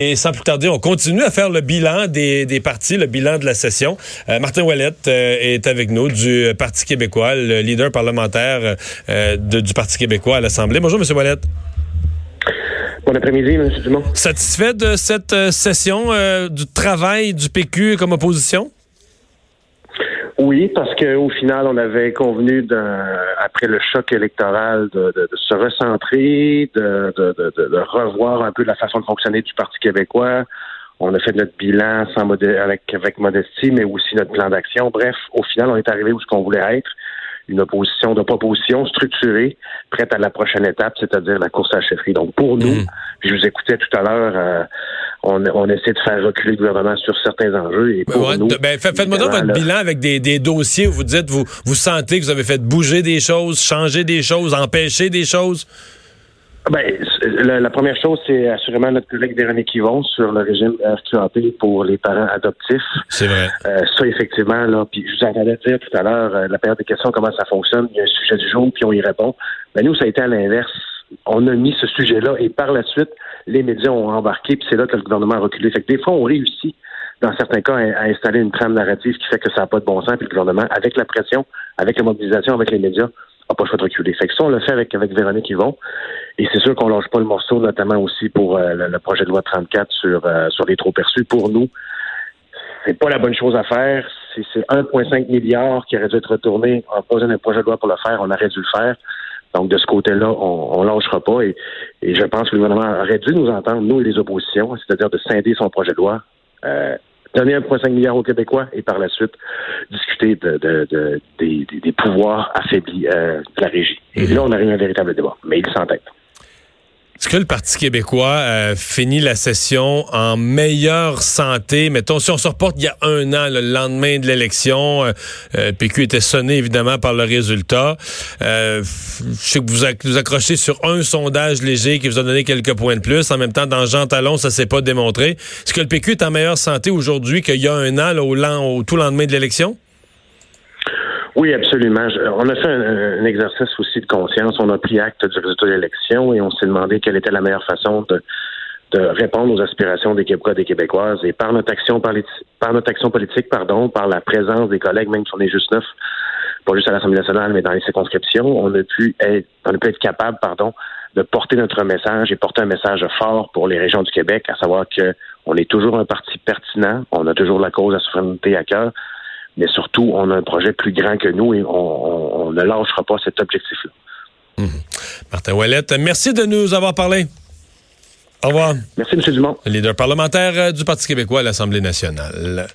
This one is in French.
Et sans plus tarder, on continue à faire le bilan des, des partis, le bilan de la session. Euh, Martin Ouellette euh, est avec nous du Parti québécois, le leader parlementaire euh, de, du Parti québécois à l'Assemblée. Bonjour, M. Ouellette. Bon après-midi, M. Dumont. Satisfait de cette session du travail du PQ comme opposition? Oui, parce qu'au final, on avait convenu, après le choc électoral, de, se recentrer, de, de, revoir un peu la façon de fonctionner du Parti québécois. On a fait notre bilan sans avec, avec modestie, mais aussi notre plan d'action. Bref, au final, on est arrivé où ce qu'on voulait être une opposition de proposition structurée, prête à la prochaine étape, c'est-à-dire la course à la chefferie. Donc pour nous, mm. je vous écoutais tout à l'heure, euh, on, on, essaie de faire reculer le gouvernement sur certains enjeux. Et pour nous, ben, faites-moi donc votre bilan avec des, des, dossiers où vous dites, vous, vous sentez que vous avez fait bouger des choses, changer des choses, empêcher des choses. Ben, la, première chose, c'est assurément notre collègue Véronique Yvon sur le régime RQAP pour les parents adoptifs. C'est vrai. Euh, ça, effectivement, là, puis je vous entendais dire tout à l'heure, euh, la période des questions, comment ça fonctionne, il y a un sujet du jour, puis on y répond. Ben, nous, ça a été à l'inverse. On a mis ce sujet-là et par la suite, les médias ont embarqué, puis c'est là que le gouvernement a reculé. Fait que des fois, on réussit, dans certains cas, à, installer une trame narrative qui fait que ça n'a pas de bon sens, puis le gouvernement, avec la pression, avec la mobilisation, avec les médias, n'a pas le choix de reculer. Fait que on l'a fait avec, avec Véronique Yvon. Et c'est sûr qu'on lâche pas le morceau, notamment aussi pour euh, le, projet de loi 34 sur, euh, sur les trop perçus. Pour nous, c'est pas la bonne chose à faire. C'est 1,5 milliard qui aurait dû être retourné en posant un projet de loi pour le faire. On aurait dû le faire. Donc, de ce côté-là, on, on lâchera pas. Et, et, je pense que le gouvernement aurait dû nous entendre, nous et les oppositions, c'est-à-dire de scinder son projet de loi. Euh, donner 1,5 milliard aux Québécois et par la suite discuter de, des, pouvoirs affaiblis euh, de la régie. Et mhm. là, on a eu un véritable débat, mais il s'entête. Est-ce que le Parti québécois euh, finit la session en meilleure santé? Mettons, si on se reporte il y a un an, le lendemain de l'élection, euh, euh PQ était sonné évidemment par le résultat. Euh, je sais que vous, vous accrochez sur un sondage léger qui vous a donné quelques points de plus. En même temps, dans Jean Talon, ça s'est pas démontré. Est-ce que le PQ est en meilleure santé aujourd'hui qu'il y a un an, au, au tout lendemain de l'élection? Oui, absolument. On a fait un, exercice aussi de conscience. On a pris acte du résultat de l'élection et on s'est demandé quelle était la meilleure façon de, de répondre aux aspirations des Québécois et des Québécoises. Et par notre action, par, notre action politique, pardon, par la présence des collègues, même si on est juste neuf, pas juste à l'Assemblée nationale, mais dans les circonscriptions, on a pu être, on a pu être capable, pardon, de porter notre message et porter un message fort pour les régions du Québec, à savoir que on est toujours un parti pertinent, on a toujours la cause la souveraineté à cœur, mais surtout, on a un projet plus grand que nous et on, ne lâchera pas cet objectif-là. Mmh. Martin Ouellette, merci de nous avoir parlé. Au revoir. Merci, M. Dumont. leader parlementaire euh, du Parti québécois à l'Assemblée nationale.